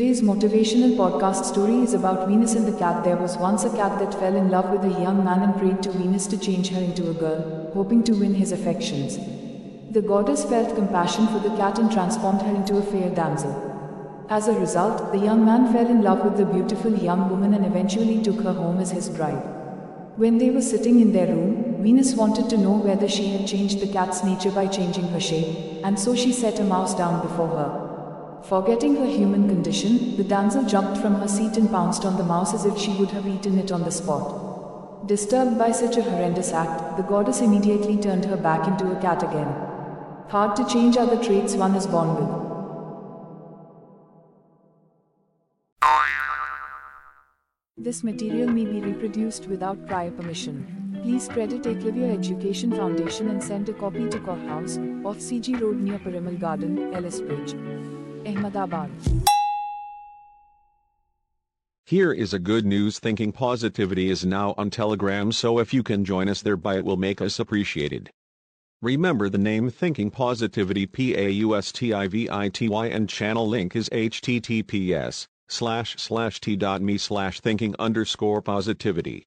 Today's motivational podcast story is about Venus and the cat. There was once a cat that fell in love with a young man and prayed to Venus to change her into a girl, hoping to win his affections. The goddess felt compassion for the cat and transformed her into a fair damsel. As a result, the young man fell in love with the beautiful young woman and eventually took her home as his bride. When they were sitting in their room, Venus wanted to know whether she had changed the cat's nature by changing her shape, and so she set a mouse down before her. Forgetting her human condition, the damsel jumped from her seat and pounced on the mouse as if she would have eaten it on the spot. Disturbed by such a horrendous act, the goddess immediately turned her back into a cat again. Hard to change are the traits one is born with. This material may be reproduced without prior permission. Please credit Eklavya Education Foundation and send a copy to Kaur House, off CG Road near Parimal Garden, Ellis Bridge. Ahmedabad. Here is a good news thinking pausitivity is now on Telegram so if you can join us thereby it will make us appreciated. Remember the name Thinking Pausitivity P-A-U-S-T-I-V-I-T-Y and channel link is https slash slash t.me slash thinking underscore pausitivity.